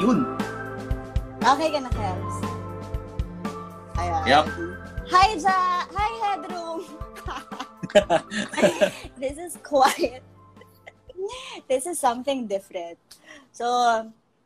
Yun. Okay ka na, Kels? Ayan. Yep. Hi, Ja! Hi, Headroom! this is quiet. this is something different. So,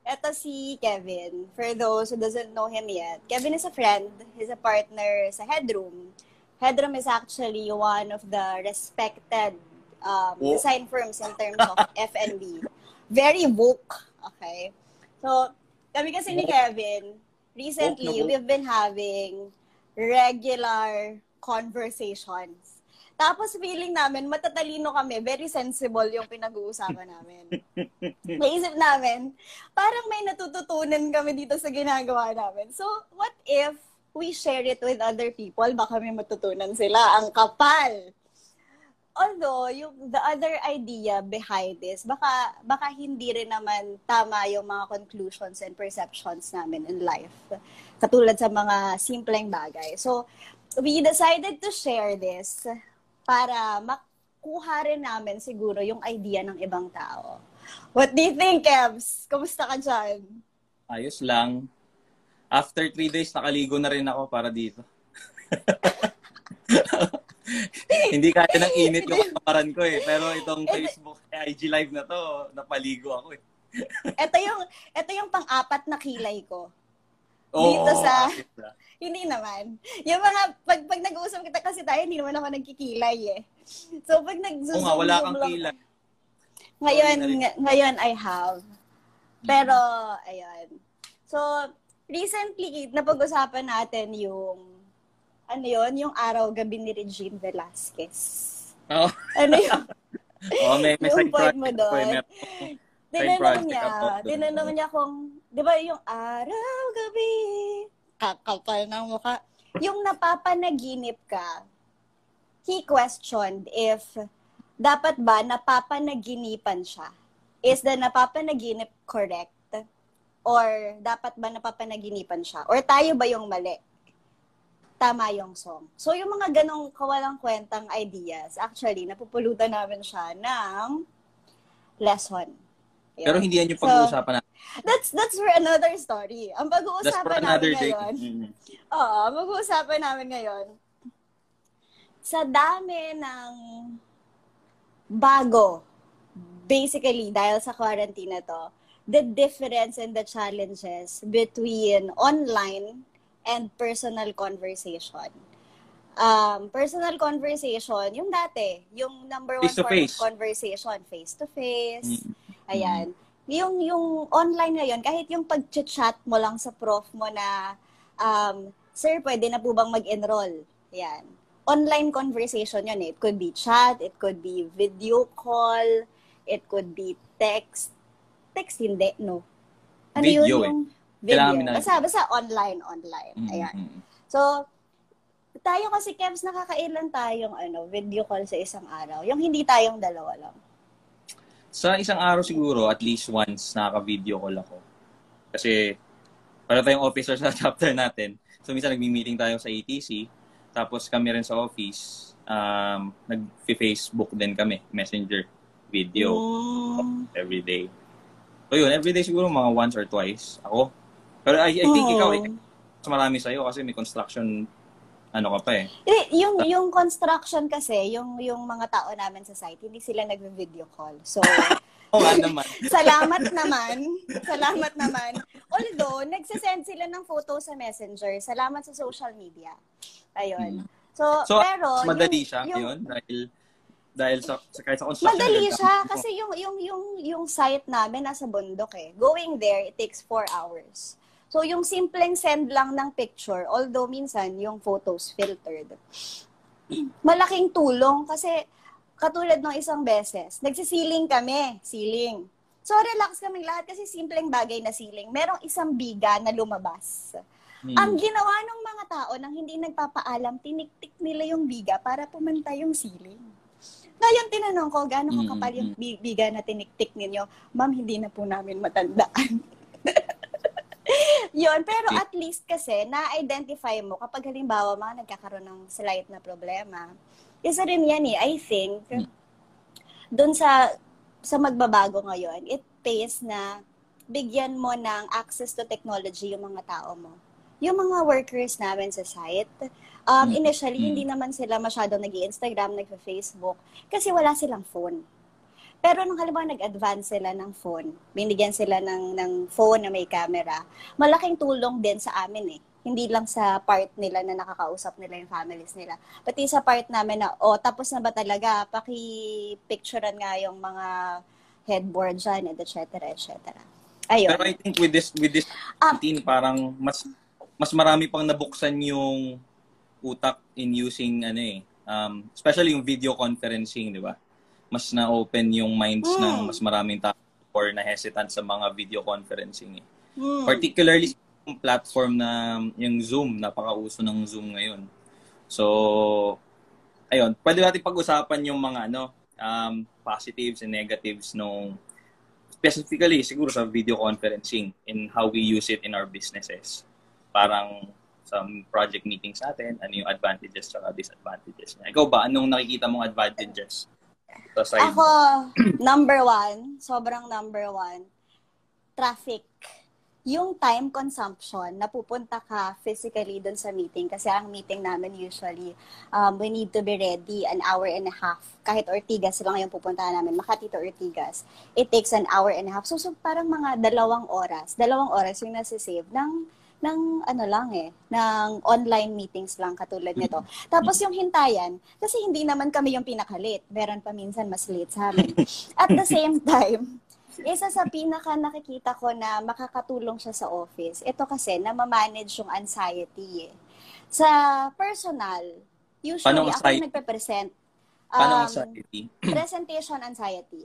eto si Kevin. For those who doesn't know him yet, Kevin is a friend. He's a partner sa Headroom. Headroom is actually one of the respected um, Oh. design firms in terms of F&B. Very woke. Okay? So, kami kasi ni Kevin, recently, na woke. we've been having regular conversations. Tapos feeling namin, matatalino kami, very sensible yung pinag-uusapan namin. Naisip namin, parang may natututunan kami dito sa ginagawa namin. So, what if we share it with other people? Baka may matutunan sila. Ang kapal! Although, yung the other idea behind this, baka, baka hindi rin naman tama yung mga conclusions and perceptions namin in life. Katulad sa mga simpleng bagay. So, we decided to share this para makuha rin namin siguro yung idea ng ibang tao. What do you think, Kebs? Kumusta ka dyan? Ayos lang. After three days, nakaligo na rin ako para dito. Hindi kaya ng init yung kamaran ko eh. Pero itong Facebook, IG live na to, napaligo ako eh. Ito yung, ito yung pang-apat na kilay ko. Oo, Dito sa- na. Hindi naman. Yung mga, pag, pag nag-uusap kita kasi tayo, hindi naman ako nagkikilay eh. So, pag nag Oo nga, wala kang kilay. Ngayon, ng- ngayon I have. Pero, ayun. So, recently, napag-usapan natin yung, ano yun, yung araw-gabi ni Regine Velasquez. Oo. Ano yun? Oo, may, may Yung point mo eh. doon. May- Tinanong niya, tinanong niya kung, di ba yung araw-gabi, kakapal ng mukha. Yung napapanaginip ka, he questioned if dapat ba napapanaginipan siya? Is the napapanaginip correct? Or dapat ba napapanaginipan siya? Or tayo ba yung mali? Tama yung song. So, yung mga ganong kawalang kwentang ideas, actually, napupulutan namin siya ng lesson. Yan. Pero hindi yan yung So, pag-uusapan natin. That's that's for another story. Ang pag-uusapan namin day. ngayon, Mm. oo, mag-uusapan namin ngayon, sa dami ng bago, basically, dahil sa quarantine na to, the difference and the challenges between online and personal conversation. Um, personal conversation, yung dati, yung number one Face to form face. of conversation, face-to-face, Mm. Ayan. Yung, yung online ngayon, kahit yung pag-chat mo lang sa prof mo na, um, Sir, pwede na po bang mag-enroll? Ayan. Online conversation yun eh. It could be chat, it could be video call, it could be text. Text hindi, no? Ano Video yun eh. yung video? na- Basta, basta online, online. Mm, Ayan. mm, mm. So, tayo kasi, Kevs, nakakailan tayong ano, video call sa isang araw. Yung hindi tayong dalawa lang. Sa isang araw siguro, at least once, nakaka-video call ako. Kasi, para tayong officer sa chapter natin, so minsan nagmi-meeting tayo sa ATC, tapos kami rin sa office, um, nag-Facebook din kami, messenger, video, Mm. every day. So yun, every day siguro mga once or twice ako. Pero I, I think Oo. ikaw, mas marami sa'yo kasi may construction, ano ka pa eh. Eh, yung yung construction kasi, yung yung mga tao namin sa site, hindi sila nagve-video call. So, Oo nga naman. salamat naman. Salamat naman. Although, nagsisend sila ng photo sa Messenger. Salamat sa social media. Ayun. So, So, pero madali yung- siya yung- yun dahil dahil sa, sa kahit sa construction. Madali siya kasi yung yung yung yung site namin nasa bundok eh. Going there it takes four hours. So yung simpleng send lang ng picture, although minsan yung photos filtered. Malaking tulong kasi katulad ng isang beses, nagsisiling kami, siling. So relax kami lahat kasi simpleng bagay na siling. Merong isang biga na lumabas. Hmm. Ang ginawa ng mga tao nang hindi nagpapaalam, tiniktik nila yung biga para pumantay yung siling. Ngayon, tinanong ko, gano'ng Mm, kakapal yung mm. bi- biga na tiniktik ninyo? Ma'am, hindi na po namin matandaan. Yun, pero at least kasi, na-identify mo kapag halimbawa mga nagkakaroon ng slight na problema. Isa rin yan eh, I think, Mm. dun sa sa magbabago ngayon, it pays na bigyan mo ng access to technology yung mga tao mo. Yung mga workers namin sa site, um, Mm. initially, Mm. hindi naman sila masyado nag-i-Instagram, nag-Facebook, kasi wala silang phone. Pero nung halimbawa nag-advance sila ng phone, binigyan sila ng, ng phone na may camera, malaking tulong din sa amin eh. Hindi lang sa part nila na nakakausap nila yung families nila. Pati sa part namin na, oh, tapos na ba talaga? Paki-picturean nga yung mga headboard dyan, et cetera, et cetera. Ayun. Pero I think with this with this Ah. 18, parang mas mas marami pang nabuksan yung utak in using ano eh, um, especially yung video conferencing, di ba? Mas na-open yung minds Mm. ng mas maraming tao or na hesitant sa mga video conferencing eh. Hmm. Particularly yung platform na yung Zoom, napakauso ng Zoom ngayon. So, ayun, pwede natin pag-usapan yung mga ano, um, positives and negatives nung specifically siguro sa video conferencing and how we use it in our businesses. Parang sa project meetings natin, ano yung advantages at disadvantages niya. Ikaw ba, anong nakikita mong advantages? Sa side Ako, number one, sobrang number one, traffic. Yung time consumption, napupunta ka physically dun sa meeting. Kasi ang meeting namin usually, um, we need to be ready an hour and a half. Kahit Ortigas lang yung pupuntahan namin, Makati to Ortigas. It takes an hour and a half. So, so parang mga dalawang oras. Dalawang oras yung nasisave ng ng ano lang eh, ng online meetings lang katulad nito. Tapos yung hintayan, kasi hindi naman kami yung pinaka-late. Meron pa minsan mas late sa amin. At the same time, isa sa pinaka nakikita ko na makakatulong siya sa office, ito kasi na ma-manage yung anxiety eh. Sa personal, usually Paano ako anxiety? yung nagpe-present. Paano Um, anxiety? presentation anxiety.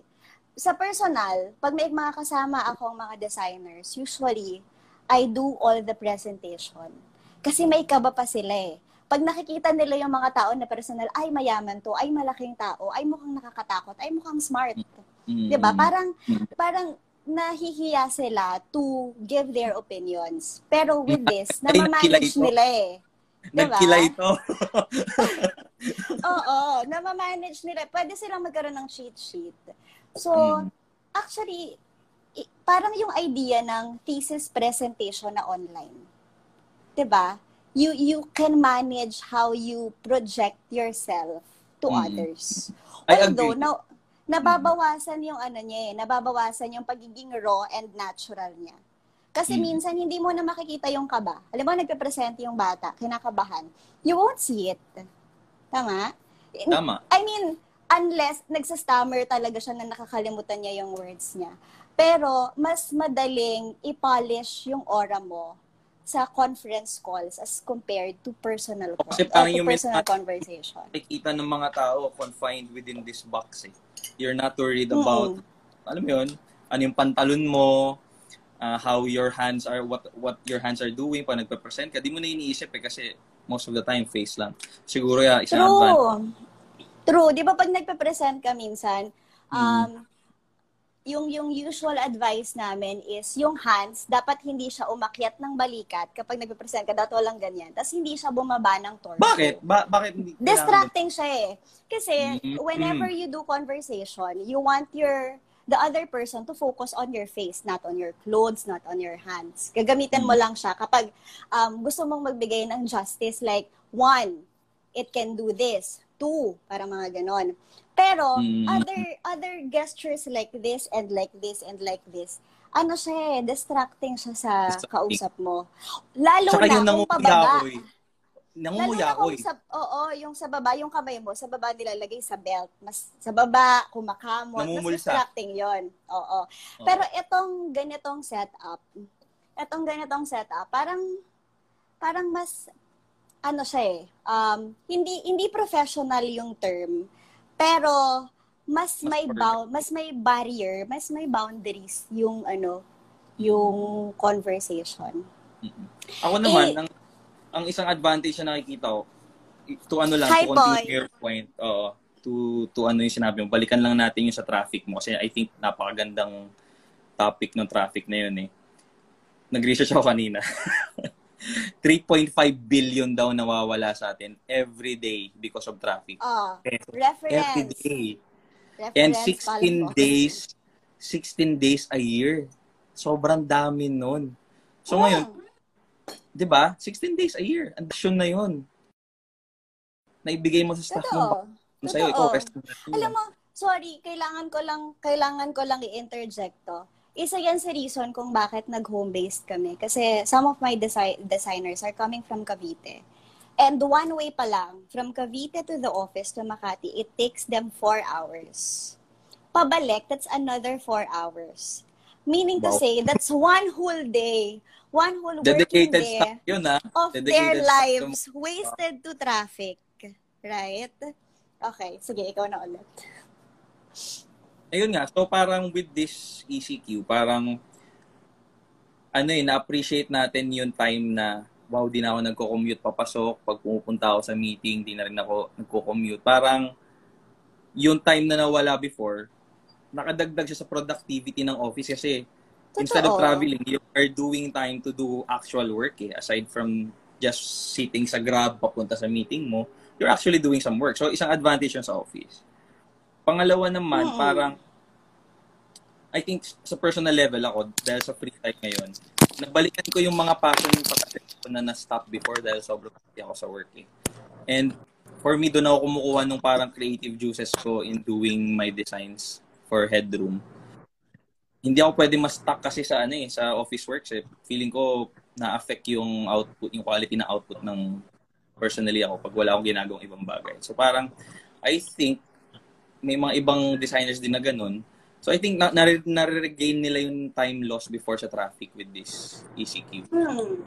Sa personal, pag may mga kasama akong mga designers, usually, I do all the presentation. Kasi may kaba pa sila eh. Pag nakikita nila yung mga tao na personal, ay mayaman to, ay malaking tao, ay mukhang nakakatakot, ay mukhang smart. Mm. 'Di ba? Parang parang nahihiya sila to give their opinions. Pero with this, namamanage nila eh. Diba? Nagkilay to. Oo, namamanage nila. Pwede silang magkaroon ng cheat sheet. So, Mm. actually, parang yung idea ng thesis presentation na online. 'Di ba? You you can manage how you project yourself to Mm. others. I Although, na, nababawasan yung ano niya eh, nababawasan yung pagiging raw and natural niya. Kasi Mm. minsan hindi mo na makikita yung kaba. Alam mo, nagpe-present yung bata, kinakabahan. You won't see it. Tama? Tama. I mean, unless nagsastammer talaga siya na nakakalimutan niya yung words niya. Pero, mas madaling i-polish yung aura mo sa conference calls as compared to personal kasi calls, parang uh, to yung personal conversation. nakikita ng mga tao confined within this box eh. You're not worried about, alam mo yun, ano yung pantalon mo, uh, how your hands are, what what your hands are doing pag nagpe-present ka. Di mo na iniisip eh kasi most of the time face lang. Siguro ya, isang advantage. True. True. Di ba pag nagpe-present ka minsan, um, yung, yung usual advice namin is yung hands, dapat hindi siya umakyat ng balikat kapag nagpe-present ka, dapat walang ganyan. Tapos hindi siya bumaba ng torso. Bakit? Ba- bakit hindi? Distracting siya eh. Kasi Mm. whenever you do conversation, you want your the other person to focus on your face, not on your clothes, not on your hands. Gagamitin mo Mm. lang siya kapag um, gusto mong magbigay ng justice like, one, it can do this. Two, para mga ganon. Pero Mm. other other gestures like this and like this and like this, ano siya eh, distracting siya sa kausap mo. Lalo Saka na yung kung pababa. ko eh. Nangunguya na ko eh. sa, oo, yung sa baba, yung kamay mo, sa baba nilalagay sa belt. Mas sa baba, kumakamot. Mas Namumulsa. distracting yon Oo. Pero itong ganitong setup, itong ganitong setup, parang, parang mas, ano siya eh, um, hindi, hindi professional yung term, pero mas, Mas may bound, mas may barrier, mas may boundaries yung ano, yung conversation. Mm-mm. Ako naman, Eh, ang, ang isang advantage na nakikita ko, to ano lang, Hi, to continue your point, oo, to, to ano yung sinabi mo, balikan lang natin yung sa traffic mo kasi I think napakagandang topic ng traffic na yun eh. Nag-research ako kanina. 3.5 billion daw nawawala sa atin every day because of traffic. Ah, Every reference. day. Reference, And follow 16 mo. days, 16 days a year. sobrang dami nun. So Oo. ngayon, 'di ba? 16 days a year. Andasyon na 'yon. Naibigay mo sa staff Totoo. mo sa'yo, ikaw Alam mo, sorry, kailangan ko lang, kailangan ko lang i-interject to. Isa yan sa reason kung bakit nag-home-based kami. Kasi some of my desi- designers are coming from Cavite. And one way pa lang, from Cavite to the office to Makati, it takes them four hours. Pabalik, that's another four hours. Meaning to Wow. say, that's one whole day, one whole working Dedicated day staff 'yun ah. of Dedicated their lives wasted to traffic. Right? Okay, sige, ikaw na ulit. Ayun nga, so parang with this ECQ, parang ano eh, na-appreciate natin yung time na wow, di na ako nagko-commute papasok. Pag pumupunta ako sa meeting, di na rin ako nagko-commute. Parang yung time na nawala before, nakadagdag siya sa productivity ng office kasi instead of Totoo. traveling, you are doing time to do actual work eh. Aside from just sitting sa grab papunta sa meeting mo, you're actually doing some work. So, isang advantage yun sa office. Pangalawa naman, Mm-mm. parang I think sa personal level ako, dahil sa free time ngayon, nabalikan ko yung mga passion ko na na-stop before dahil sobrang busy ako sa work eh. And for me, doon ako kumukuha ng parang creative juices ko in doing my designs for headroom. Hindi ako pwede ma-stuck kasi sa ano eh, sa office works eh. Feeling ko na-affect yung output, yung quality na output ng personally ako pag wala akong ginagawang ibang bagay. So parang I think may mga ibang designers din na ganun. So I think na nare- nare-regain nila yung time lost before sa traffic with this ECQ. Hmm.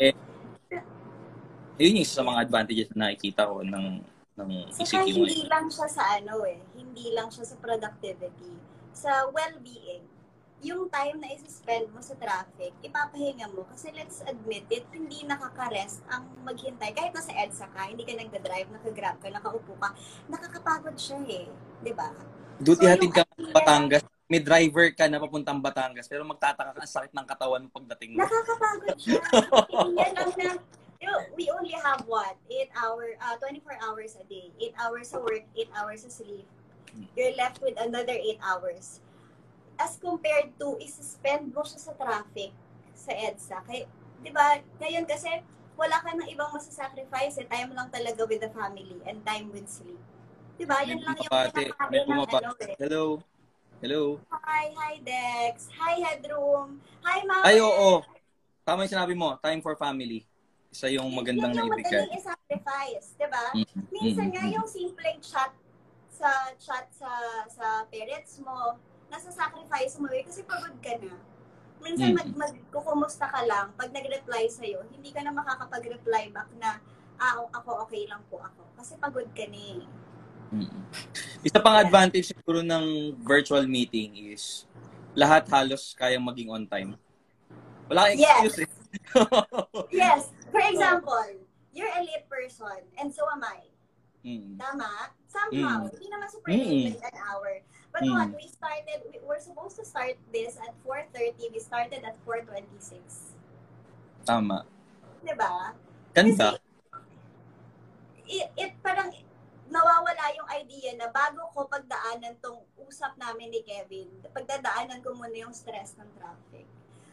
Yun yung sa mga advantages na nakikita ko ng ng Saka ECQ hindi ngayon. lang siya sa ano eh, hindi lang siya sa productivity. Sa well-being, yung time na isi-spend mo sa traffic, ipapahinga mo. Kasi let's admit it, hindi nakaka-rest ang maghintay. Kahit nasa EDSA ka, hindi ka nagda-drive, naka-grab ka, nakaupo ka, nakakapagod siya eh. Di ba? Duty So, hatid ka sa Batangas, may driver ka na papuntang Batangas, pero magtataka ka ang sakit ng katawan mo pagdating mo. Nakakapagod siya. Yan lang na, we only have what? 8 hour, uh, 24 hours a day. 8 hours sa work, 8 hours sa sleep. You're left with another 8 hours. As compared to, is-spend mo siya sa traffic sa EDSA. Kaya, di ba, ngayon kasi, wala ka ng ibang masasacrifice. Eh. Time lang talaga with the family and time with sleep. Di ba? Yan lang yung Bumabate. pinaka May ng bumabate. ano eh. Hello? Hello? Hi, hi Dex. Hi Headroom. Hi Mama. Ay, oo. Tama yung sinabi mo, time for family. Isa yung magandang yung naibigay. madaling i-sacrifice, di ba? Mm, Minsan mm, nga mm. yung simpleng chat sa chat sa sa parents mo, nasa sacrifice mo eh, kasi pagod ka na. Minsan Mm. mag, magkukumusta ka lang, pag nag-reply sa'yo, hindi ka na makakapag-reply back na, ah, ako okay lang po ako. Kasi pagod ka na eh. Mm. Isa pang advantage siguro ng virtual meeting is lahat halos kayang maging on time. Wala kang Yes. excuse eh. Yes, for example, you're a late person, and so am I. Mm. Tama? Somehow. Mm. Hindi naman super Mm. late like an hour. But Mm. what? We started, we were supposed to start this at 4.30. We started at 4.26. Tama. Diba? Ganda. It, it parang nawawala yung idea na bago ko pagdaanan tong usap namin ni Kevin, pagdadaanan ko muna yung stress ng traffic.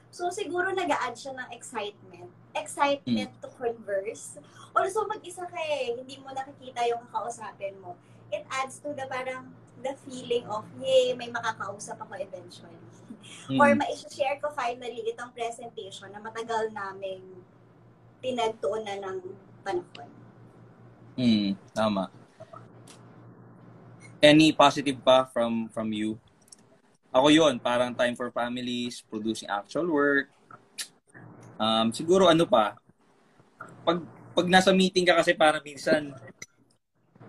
So, siguro nag add siya ng excitement. Excitement to converse. Also, mag-isa ka eh. Hindi mo nakikita yung kakausapin mo. It adds to the parang the feeling of, yay, may makakausap ako eventually. Mm. Or ma-share ko finally itong presentation na matagal naming pinagtuunan ng panahon. Mm. Tama. Any positive pa from from you? Ako yon parang time for families, producing actual work. Um, siguro ano pa, pag, pag nasa meeting ka kasi parang minsan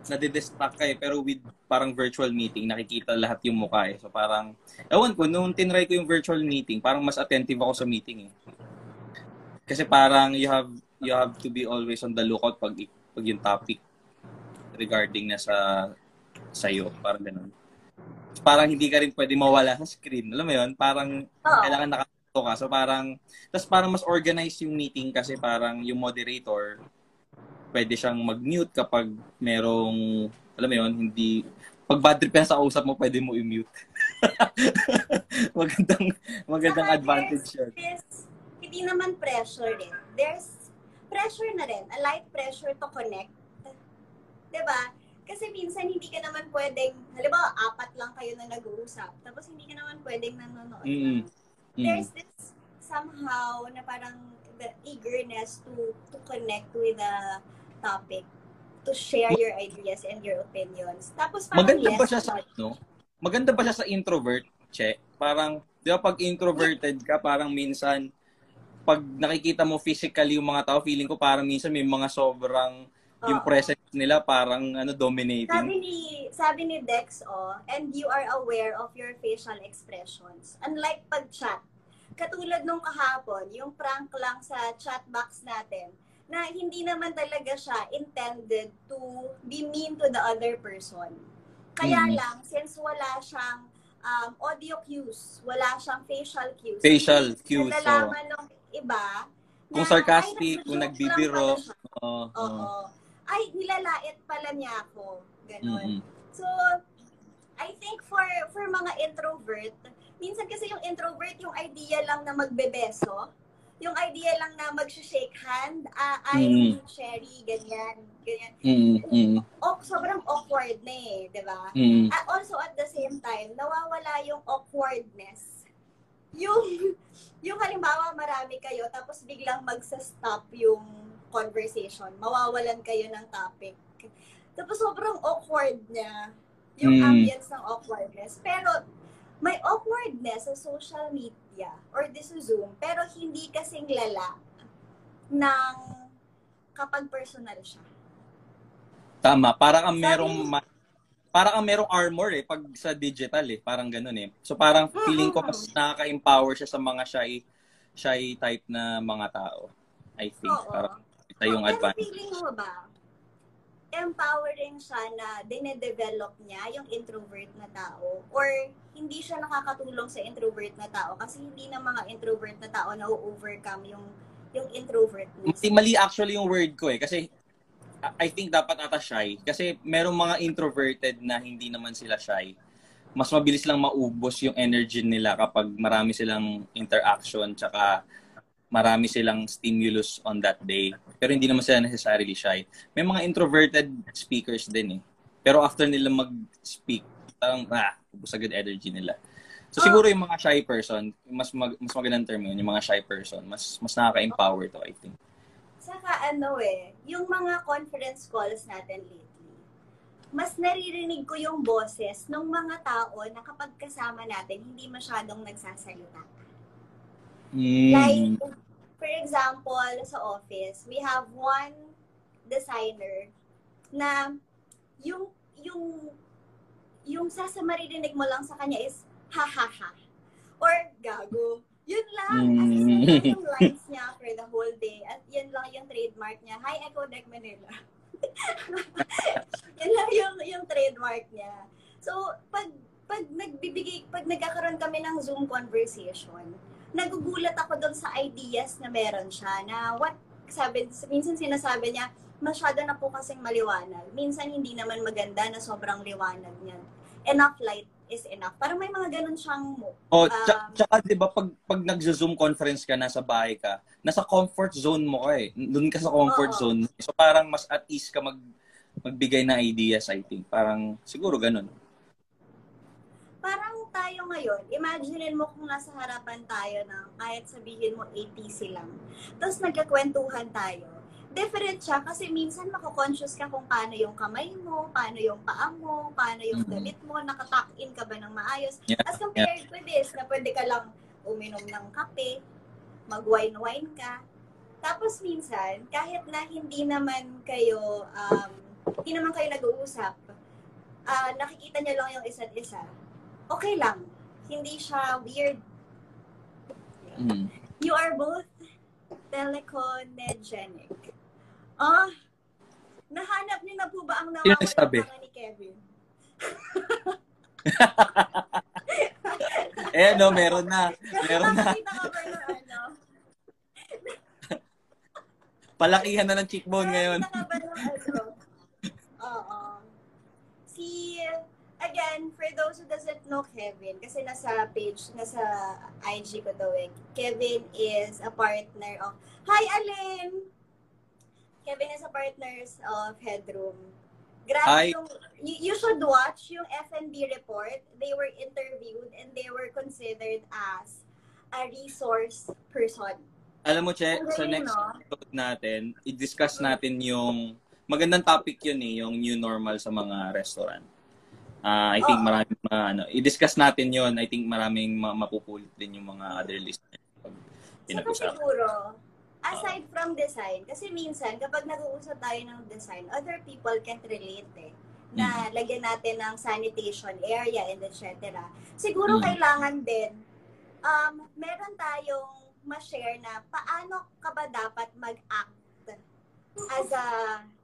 nadidistract ka eh, pero with parang virtual meeting, nakikita lahat yung mukha eh. So parang, ewan ko, nung tinry ko yung virtual meeting, parang mas attentive ako sa meeting eh. Kasi parang you have you have to be always on the lookout pag, pag yung topic regarding na sa sa'yo. Parang ganun. Parang hindi ka rin pwede mawala sa screen. Alam mo yun? Parang Oo. kailangan nakato ka. So parang, tapos parang mas organized yung meeting kasi parang yung moderator, pwede siyang mag-mute kapag merong, alam mo yun, hindi, pag bad trip sa usap mo, pwede mo i-mute. magandang magandang Saka advantage yun. hindi naman pressure eh. There's pressure na rin, a light pressure to connect. ba? Kasi minsan hindi ka naman pwedeng, halimbawa apat lang kayo na nag-uusap, tapos hindi ka naman pwedeng nanonood Mm. Mm. There's this somehow na parang the eagerness to to connect with the topic, to share your ideas and your opinions. Tapos parang Maganda ba yes, siya sa no? Maganda ba siya sa introvert, Che? Parang, di ba pag introverted ka, parang minsan, pag nakikita mo physically yung mga tao, feeling ko parang minsan may mga sobrang, yung Oo. presence nila parang ano Sabi dominating. ni sabi ni Dex oh, and you are aware of your facial expressions. Unlike pag chat, katulad nung kahapon, yung prank lang sa chat box natin, na hindi naman talaga siya intended to be mean to the other person. Kaya Mm. lang, since wala siyang um, audio cues, wala siyang facial cues. Facial hindi cues, Nalalaman ng iba Kung na, sarcastic, ay, kung nagbibiro. Oo. oo. Oo. Ay, nilalait pala niya ako. Ganon. Mm-mm. So, I think for for mga introvert, minsan kasi yung introvert, yung idea lang na magbebeso, yung idea lang na mag-shake hand, ah, ay, Mm. Sherry, ganyan, ganyan. Mm, mm, Oh, sobrang awkward na eh, di ba? mm. At also at the same time, nawawala yung awkwardness. Yung, yung halimbawa marami kayo, tapos biglang magsa-stop yung conversation. Mawawalan kayo ng topic. Tapos sobrang awkward niya. Yung Mm. ambience ng awkwardness. Pero may awkwardness sa social media or this is Zoom, pero hindi kasing lala ng kapag personal siya. Tama, para kang merong ma- para kang merong armor eh pag sa digital eh, parang ganun eh. So parang feeling ko mas nakaka-empower siya sa mga shy shy type na mga tao. I think Oo. parang ito yung Pero advantage. feeling mo ba, empowering siya na dinedevelop niya yung introvert na tao? Or hindi siya nakakatulong sa introvert na tao? Kasi hindi na mga introvert na tao na overcome yung yung introvertness. Mali, mali actually yung word ko eh kasi I think dapat ata shy kasi merong mga introverted na hindi naman sila shy. Mas mabilis lang maubos yung energy nila kapag marami silang interaction tsaka marami silang stimulus on that day. Pero hindi naman sila necessarily shy. May mga introverted speakers din eh. Pero after nila mag-speak, parang ah, ubos agad energy nila. So siguro yung mga shy person, mas mag, mas magandang term yun, yung mga shy person, mas mas nakaka-empower to, I think. Saka ano eh, yung mga conference calls natin lately, mas naririnig ko yung boses ng mga tao na kapag kasama natin, hindi masyadong nagsasalita. Mm. Like, for example, sa office, we have one designer na yung yung yung sasa maririnig mo lang sa kanya is ha ha ha or gago. Yun lang. As in, yun lang yung lines niya for the whole day. At yun lang yung trademark niya. Hi, Echo Deck Manila. yun lang yung, yung trademark niya. So, pag pag nagbibigay, pag nagkakaroon kami ng Zoom conversation, nagugulat ako doon sa ideas na meron siya na what sabi minsan sinasabi niya masyado na po kasing maliwanag. Minsan hindi naman maganda na sobrang liwanag niya. Enough light is enough. Parang may mga ganun siyang mo. Oh, Um, tsa- tsaka 'di ba pag pag nagzo-Zoom conference ka nasa bahay ka, nasa comfort zone mo ka eh. Doon ka sa comfort Oo. zone. So parang mas at ease ka mag magbigay ng ideas, I think. Parang siguro ganun. Parang tayo ngayon, imaginein mo kung nasa harapan tayo ng kahit sabihin mo ATC lang. Tapos nagkakwentuhan tayo. Different siya kasi minsan mako-conscious ka kung paano yung kamay mo, paano yung paa mo, paano yung Mhm. damit mo, nakatuck-in ka ba ng maayos. Yeah, As compared with this, na pwede ka lang uminom ng kape, mag-wine-wine ka. Tapos minsan, kahit na hindi naman kayo, um, hindi naman kayo nag-uusap, ah, nakikita niyo lang yung isa't isa, okay lang. Hindi siya weird. Mm. You are both teleconegenic. Ah, nahanap niyo na po ba ang Sino nawawala nagsabi? mga ni Kevin? Eh no, meron na. Meron na. Ano? Palakihan na ng cheekbone ngayon. Nakakita ka ba ng ano? Oo. Si, ay, again, for those know Kevin, kasi nasa page, nasa IG ko daw eh, Kevin is a partner of, Hi, Alin! Kevin is a partner of Headroom. Grabe Hi. yung, you, you should watch yung F&B report. They were interviewed and they were considered as a resource person. Alam mo, Che, sa next no? episode natin, i-discuss natin yung magandang topic yun eh, yung new normal sa mga restaurant. Ah, I think Oo. maraming mga, ano, i-discuss natin yun. I think maraming ma- mapupulot din yung mga other listeners pag pinag-usapan. siguro, aside from design, kasi minsan, kapag nag-uusap tayo ng design, other people can't relate eh na lagyan natin ng sanitation area and etc. Siguro Mm. kailangan din, um, meron tayong ma-share na paano ka ba dapat mag-act as a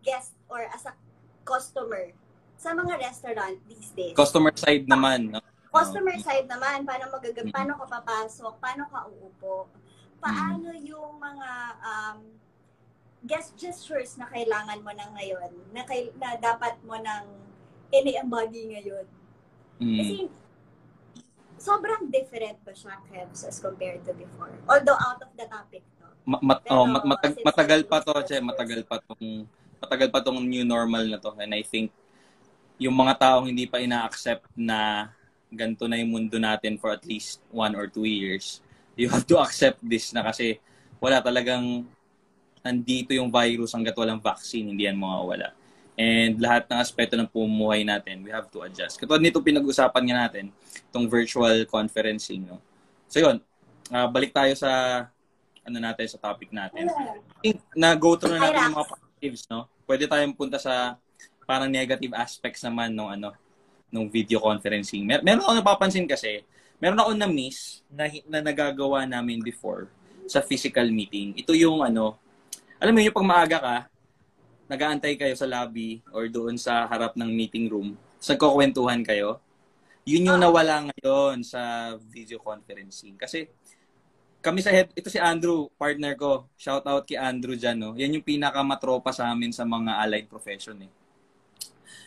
guest or as a customer sa mga restaurant these days. Customer side naman. No? Customer Oo. side naman, paano magag Mm. paano ka papasok, paano ka uupo, paano yung mga um, guest gestures na kailangan mo na ngayon, na, kay, na dapat mo nang ini-embody ngayon. Mm. Kasi sobrang different pa siya, Kevs, as compared to before. Although out of the topic to. Ma- mat- Pero, oh, mat- matag- matagal pa to, Che, matagal pa tong matagal pa tong new normal na to. And I think yung mga taong hindi pa ina-accept na ganito na yung mundo natin for at least one or two years, you have to accept this na kasi wala talagang nandito yung virus hanggat walang vaccine, hindi yan mawawala. And lahat ng aspeto ng pumuhay natin, we have to adjust. Katulad nito pinag-usapan nga natin, itong virtual conferencing. No? So yun, ah, balik tayo sa ano natin sa topic natin. I think na go through na natin yung mga positives, no? Pwede tayong punta sa parang negative aspects naman nung ano nung video conferencing. Mer meron ako napapansin kasi, meron ako na miss na, na nagagawa namin before sa physical meeting. Ito yung ano, alam mo yung pag maaga ka, nagaantay kayo sa lobby or doon sa harap ng meeting room, sa nagkukwentuhan kayo, yun yung Ah. nawala ngayon sa video conferencing. Kasi kami sa head, ito si Andrew, partner ko. Shout out kay Andrew dyan, no? Yan yung pinakamatropa sa amin sa mga allied profession, eh.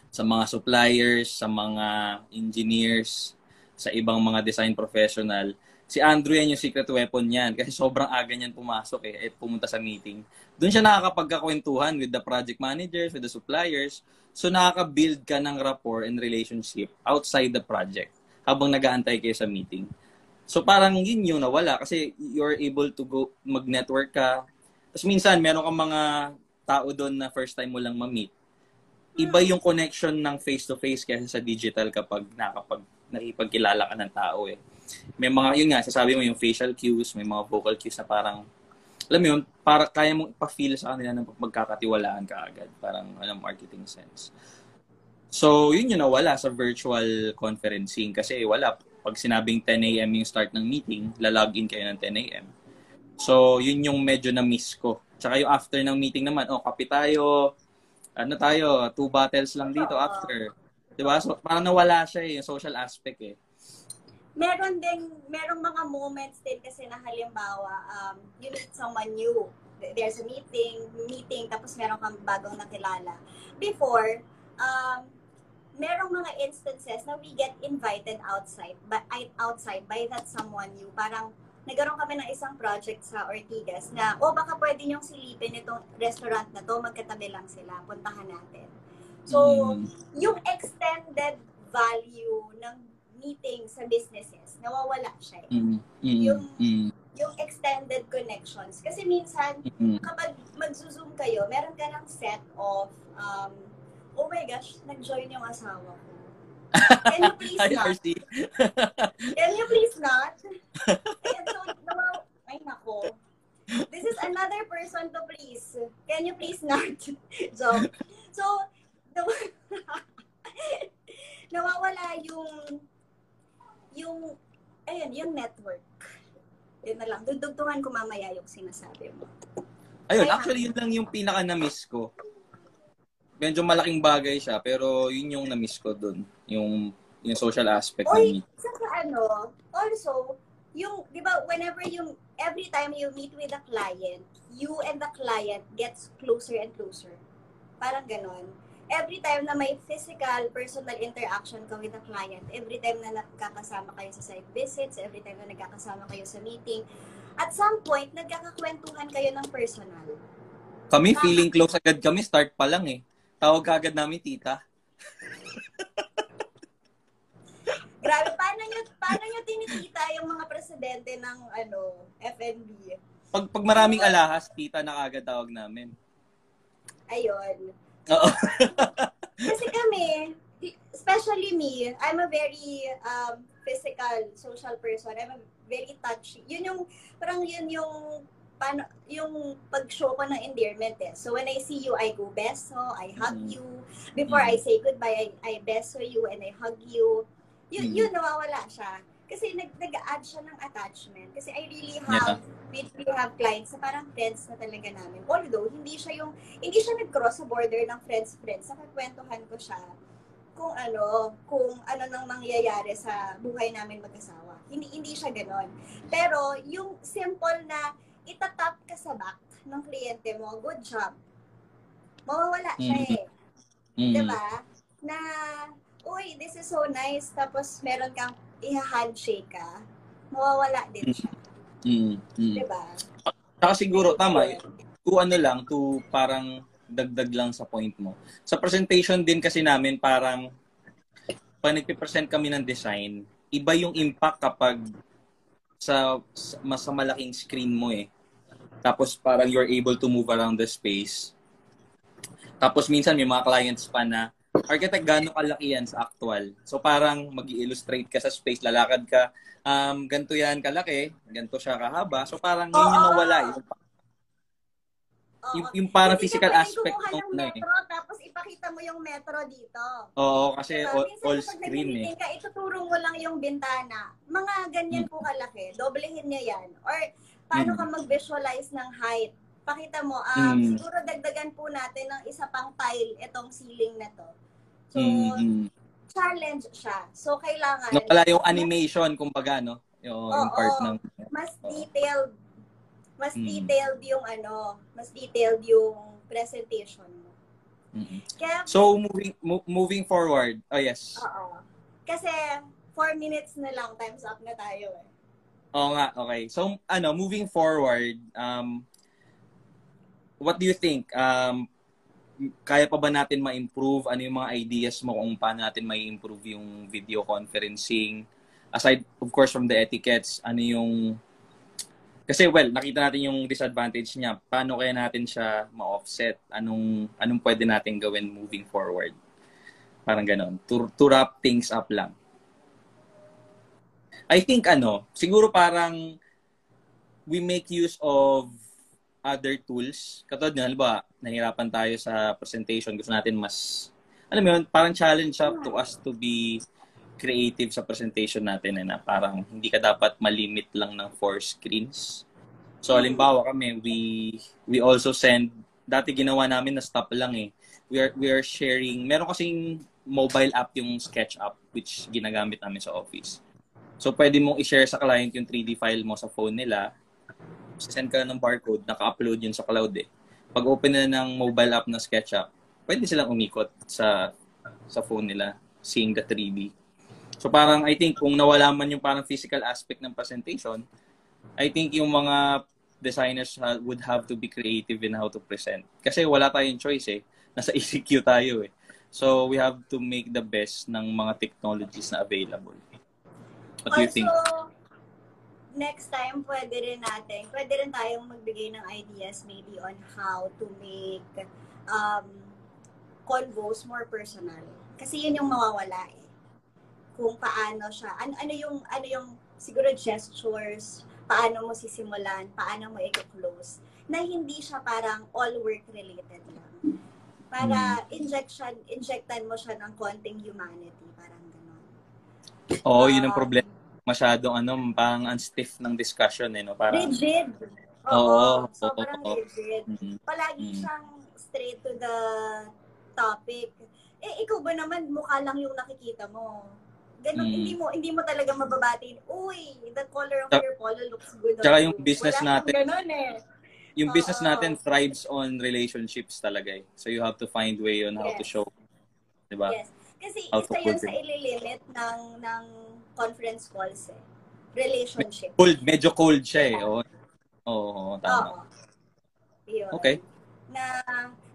Sa mga suppliers, sa mga engineers, sa ibang mga design professional. Si Andrew yan yung secret weapon niyan kasi sobrang aga niyan pumasok eh, at pumunta sa meeting. Doon siya nakakapagkakwentuhan with the project managers, with the suppliers. So nakaka-build ka ng rapport and relationship outside the project habang nag-aantay kayo sa meeting. So parang yun yung nawala kasi you're able to go mag-network ka. Tapos minsan meron kang mga tao doon na first time mo lang ma-meet. Iba yung connection ng face-to-face kaysa sa digital kapag nakapag nakipagkilala ka ng tao eh. May mga, yun nga, sasabi mo yung facial cues, may mga vocal cues na parang, alam mo yun, para kaya mong pa-feel sa kanila na magkakatiwalaan ka agad. Parang, alam, marketing sense. So, yun yung nawala sa virtual conferencing kasi wala. Pag sinabing 10 a.m. yung start ng meeting, lalogin kayo ng 10 a.m. So, yun yung medyo na-miss ko. Tsaka yung after ng meeting naman, oh, kape tayo, ano tayo, two bottles lang dito Oo. after. Diba? So, parang nawala siya eh, yung social aspect eh. meron ding, merong mga moments din kasi na halimbawa, um, you meet someone new. There's a meeting, meeting, tapos meron kang bagong nakilala. Before, um, merong mga instances na we get invited outside, by, outside by that someone new. Parang, nagkaroon kami ng isang project sa Ortigas na, oh, baka pwede niyong silipin itong restaurant na to, magkatabi lang sila, puntahan natin. So, Mm. yung extended value ng meeting sa businesses, nawawala siya. eh. Mm, mm, Yung- mm, Yung extended connections. Kasi minsan, mm. kapag mag-zoom kayo, meron ka ng set of, um, oh my gosh, nag-join yung asawa ko. Can you please Hi, not? Can you please not? Ayan, so, nawa- ay nako. This is another person to please. Can you please not? so, so, naw- nawawala yung, yung, ayun, yung network. Yun na lang. Dudugtungan ko mamaya yung sinasabi mo. Ayun, Kaya- actually yun lang yung pinaka na-miss ko. Medyo malaking bagay siya, pero yun yung na-miss ko dun. Yung, yung social aspect Oy, saka ano, also, yung, di ba, whenever you, every time you meet with a client, you and the client gets closer and closer. Parang ganon. every time na may physical, personal interaction ka with the client, every time na nagkakasama kayo sa site visits, every time na nagkakasama kayo sa meeting, at some point, nagkakakwentuhan kayo ng personal. Kami, feeling close agad kami, start pa lang eh. Tawag agad namin, tita. Grabe, paano nyo, paano nyo tinitita yung mga presidente ng ano, FNB? Pag, pag maraming alahas, tita na agad tawag namin. Ayun. Oo. Kasi kami, especially me, I'm a very um, physical, social person. I'm a very touchy. Yun yung, parang yun yung, paano, yung pag-show ko ng endearment eh. So when I see you, I go beso, I hug Mm. you. Before Mm. I say goodbye, I, I beso you and I hug you. Yun, Mm. yun nawawala siya. Kasi nag, nag-add siya ng attachment. Kasi I really have, we really have clients na parang friends na talaga namin. Although, hindi siya yung, hindi siya nag-cross sa border ng friends-friends. Nakakwentuhan ko siya kung ano, kung ano nang mangyayari sa buhay namin mag-asawa. Hindi, hindi siya ganon. Pero, yung simple na itatap ka sa back ng kliyente mo, good job. Mawawala siya Mm. eh. Mm. Diba? Na, uy, this is so nice. Tapos, meron kang i-handshake ka. Mawawala din siya. Mm. Mm. Diba? Saka siguro, tama, to ano lang, to parang dagdag lang sa point mo. Sa presentation din kasi namin, parang pag nagpipresent kami ng design, iba yung impact kapag sa, sa mas malaking screen mo eh. Tapos parang you're able to move around the space. Tapos minsan may mga clients pa na, architect, gano'ng kalaki yan sa actual? So parang mag illustrate ka sa space, lalakad ka, um, ganito yan kalaki, ganito siya kahaba. So parang yun yung nawala. Yung, Oo. yung, yung parang physical aspect ng na eh. metro, tapos ipakita mo yung metro dito. Oo, kasi Diba? all, Minsan all screen eh. ka, ituturo mo lang yung bintana. Mga ganyan Mm. po kalaki. Doblehin niya yan. Or paano Mm. ka mag-visualize ng height? Pakita mo, um, Mm. siguro dagdagan po natin ng isa pang tile itong ceiling na to. So, Mm-hmm. challenge siya. So, kailangan Nawala yung animation, kumbaga, no? Yung, yung Oo. part ng... mas Oo. detailed mas Mm. detailed yung ano, mas detailed yung presentation mo. Mm-mm. Kaya So, moving mo- moving forward, oh yes. Oo. Kasi, four minutes na lang, time's up na tayo eh. Oo nga, okay. So, ano, moving forward, um, what do you think? Um, kaya pa ba natin ma-improve? Ano yung mga ideas mo kung paano natin ma-improve yung video conferencing? Aside, of course, from the etiquettes, ano yung... Kasi, well, nakita natin yung disadvantage niya. Paano kaya natin siya ma-offset? Anong, anong pwede natin gawin moving forward? Parang ganon. To, to wrap things up lang. I think ano, siguro parang we make use of other tools. Katulad nga, halimbawa, nahirapan tayo sa presentation. Gusto natin mas, alam mo yun, parang challenge siya to us to be creative sa presentation natin eh, na parang hindi ka dapat malimit lang ng four screens. So, halimbawa kami, we we also send, dati ginawa namin na stop lang eh. We are, we are sharing, meron kasing mobile app yung SketchUp which ginagamit namin sa office. So, pwede mong i-share sa client yung 3D file mo sa phone nila. Send ka ng barcode, naka-upload yun sa cloud eh. Pag open na ng mobile app na SketchUp, pwede silang umikot sa sa phone nila, seeing the 3D. So parang I think kung nawala man yung parang physical aspect ng presentation, I think yung mga designers ha- would have to be creative in how to present. Kasi wala tayong choice eh. Nasa ECQ tayo eh. So we have to make the best ng mga technologies na available. What do you think? Next time, pwede rin natin, pwede rin tayong magbigay ng ideas maybe on how to make um, convos more personal. Kasi yun yung mawawala eh. Kung paano siya, ano, ano yung, ano yung, siguro gestures, paano mo sisimulan, paano mo i-close, na hindi siya parang all work related lang. Para injection, injectan mo siya ng konting humanity, parang gano'n. Oo, yun ang Um, problema. Masyadong ano, parang unstiff ng discussion eh, no? Parang, Rigid. Oo, Oo, sobrang oo. rigid. Mhm. Palagi Mm. siyang straight to the topic. Eh, ikaw ba naman, mukha lang yung nakikita mo. Ganun, Mm. hindi mo hindi mo talaga mababatiin, uy, the color of Tsaka- your polo looks good tsaka you." yung business Wala natin- ganun eh. yung business natin thrives on relationships talaga eh. So you have to find way on how to Yes. show Di ba? Yes. Kasi isa yun sa ililimit ng, ng conference calls eh. Relationship. Cold, medyo cold siya eh. Oo, Oo, tama. Oo. Yun. Okay. Na,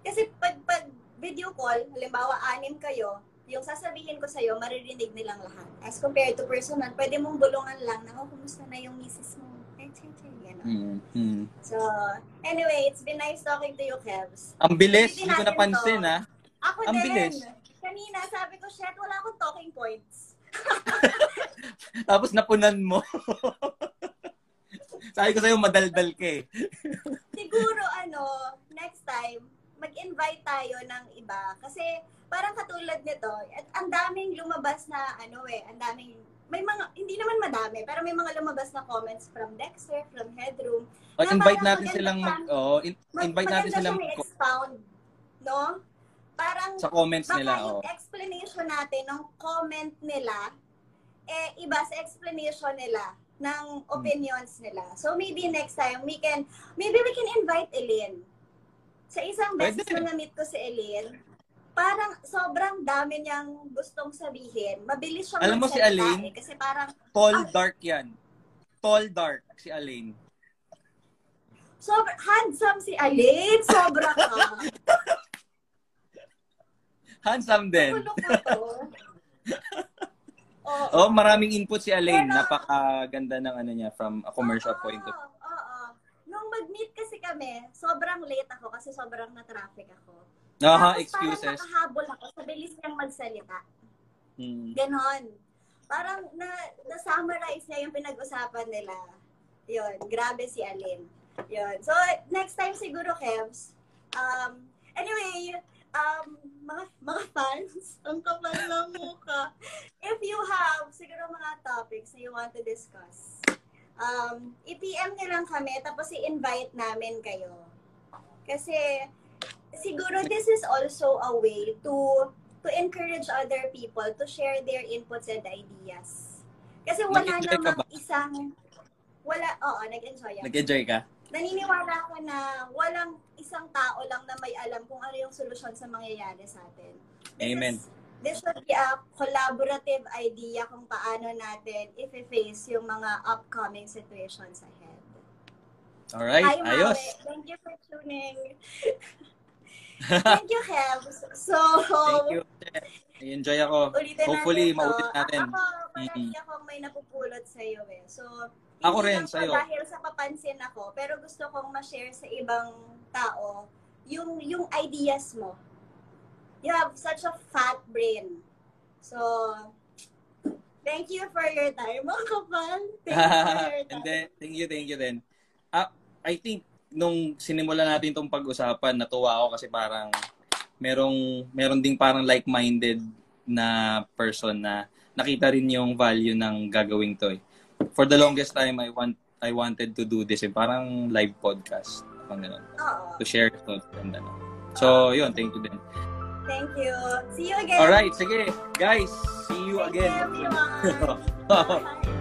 kasi pag, pag video call, halimbawa anim kayo, yung sasabihin ko sa'yo, maririnig nilang lahat. As compared to personal, pwede mong bulungan lang na, oh, kumusta na yung misis mo? Eh, che, che, gano'n. Mm, mm. So, anyway, it's been nice talking to you, Kevs. Ang bilis, hindi ko napansin to. ha. Ako Ang din. bilis. Kanina, sabi ko, shit, wala akong talking points. Tapos napunan mo. Sabi ko sa'yo, madaldal ka eh. Siguro, ano, next time, mag-invite tayo ng iba. Kasi, parang katulad nito, at ang daming lumabas na, ano eh, ang daming, may mga, hindi naman madami, pero may mga lumabas na comments from Dexter, from Headroom. O, Na invite natin silang mag, oh, in- Mag- invite natin silang expound no? Parang, sa comments baka nila. yung Oh. explanation natin ng comment nila, eh, iba sa explanation nila ng Hmm. opinions nila. So, maybe next time, we can, maybe we can invite Elin. Sa isang beses na na-meet ko si Elin, parang sobrang dami niyang gustong sabihin. Mabilis siyang Alam mo si Alin? eh, kasi parang Tall Ah. dark yan. Tall dark si Alain. sobrang handsome si Alin. Sobra ka. Handsome din. Oo. Oh, maraming input si Alain. Pero- Napakaganda ng ano niya from a commercial Oo, point of Oo, oo. Nung mag-meet kasi kami, sobrang late ako kasi sobrang na-traffic ako. Aha, Tapos excuses. parang nakahabol ako sa bilis niyang magsalita. Hmm. Ganon. Parang na, na-summarize niya yung pinag-usapan nila. Yun, grabe si Alin. Yun. So, next time siguro, Kevs. Um, anyway, um, mga, mga fans, ang kapal ng mukha. If you have siguro mga topics na you want to discuss, um, i-PM niyo lang kami, tapos i-invite namin kayo. Kasi, siguro this is also a way to to encourage other people to share their inputs and ideas. Kasi wala namang isang, wala, oo, nag-enjoy ako Nag-enjoy ka? Naniniwala ako na walang isang tao lang na may alam kung ano yung solusyon sa mangyayari sa atin. This Amen. is- this should be a collaborative idea kung paano natin i-face yung mga upcoming situations ahead. Alright, Hi, Maui. ayos. Thank you for tuning. Thank you, Kev. So, Thank you. Enjoy ako. ulitin Hopefully, maulit natin. Ako, palagi Mm. akong may napupulot sa iyo eh. So, Ako hindi rin, lang sa'yo. dahil sa papansin ako, pero gusto kong ma-share sa ibang tao yung yung ideas mo. You have such a fat brain. So, thank you for your time, mga kapal. Thank you for your time. Hindi, thank you, thank you din. Ah, I think, nung sinimula natin itong pag-usapan, natuwa ako kasi parang merong, meron ding parang like-minded na person na nakita rin yung value ng gagawing to eh. For the longest time, I want I wanted to do this eh, parang live podcast. Parang ganun. To share thoughts and ano. So, yun, thank you din. Thank you. See you again. Alright, sige. Guys, see you Thank again. you, everyone.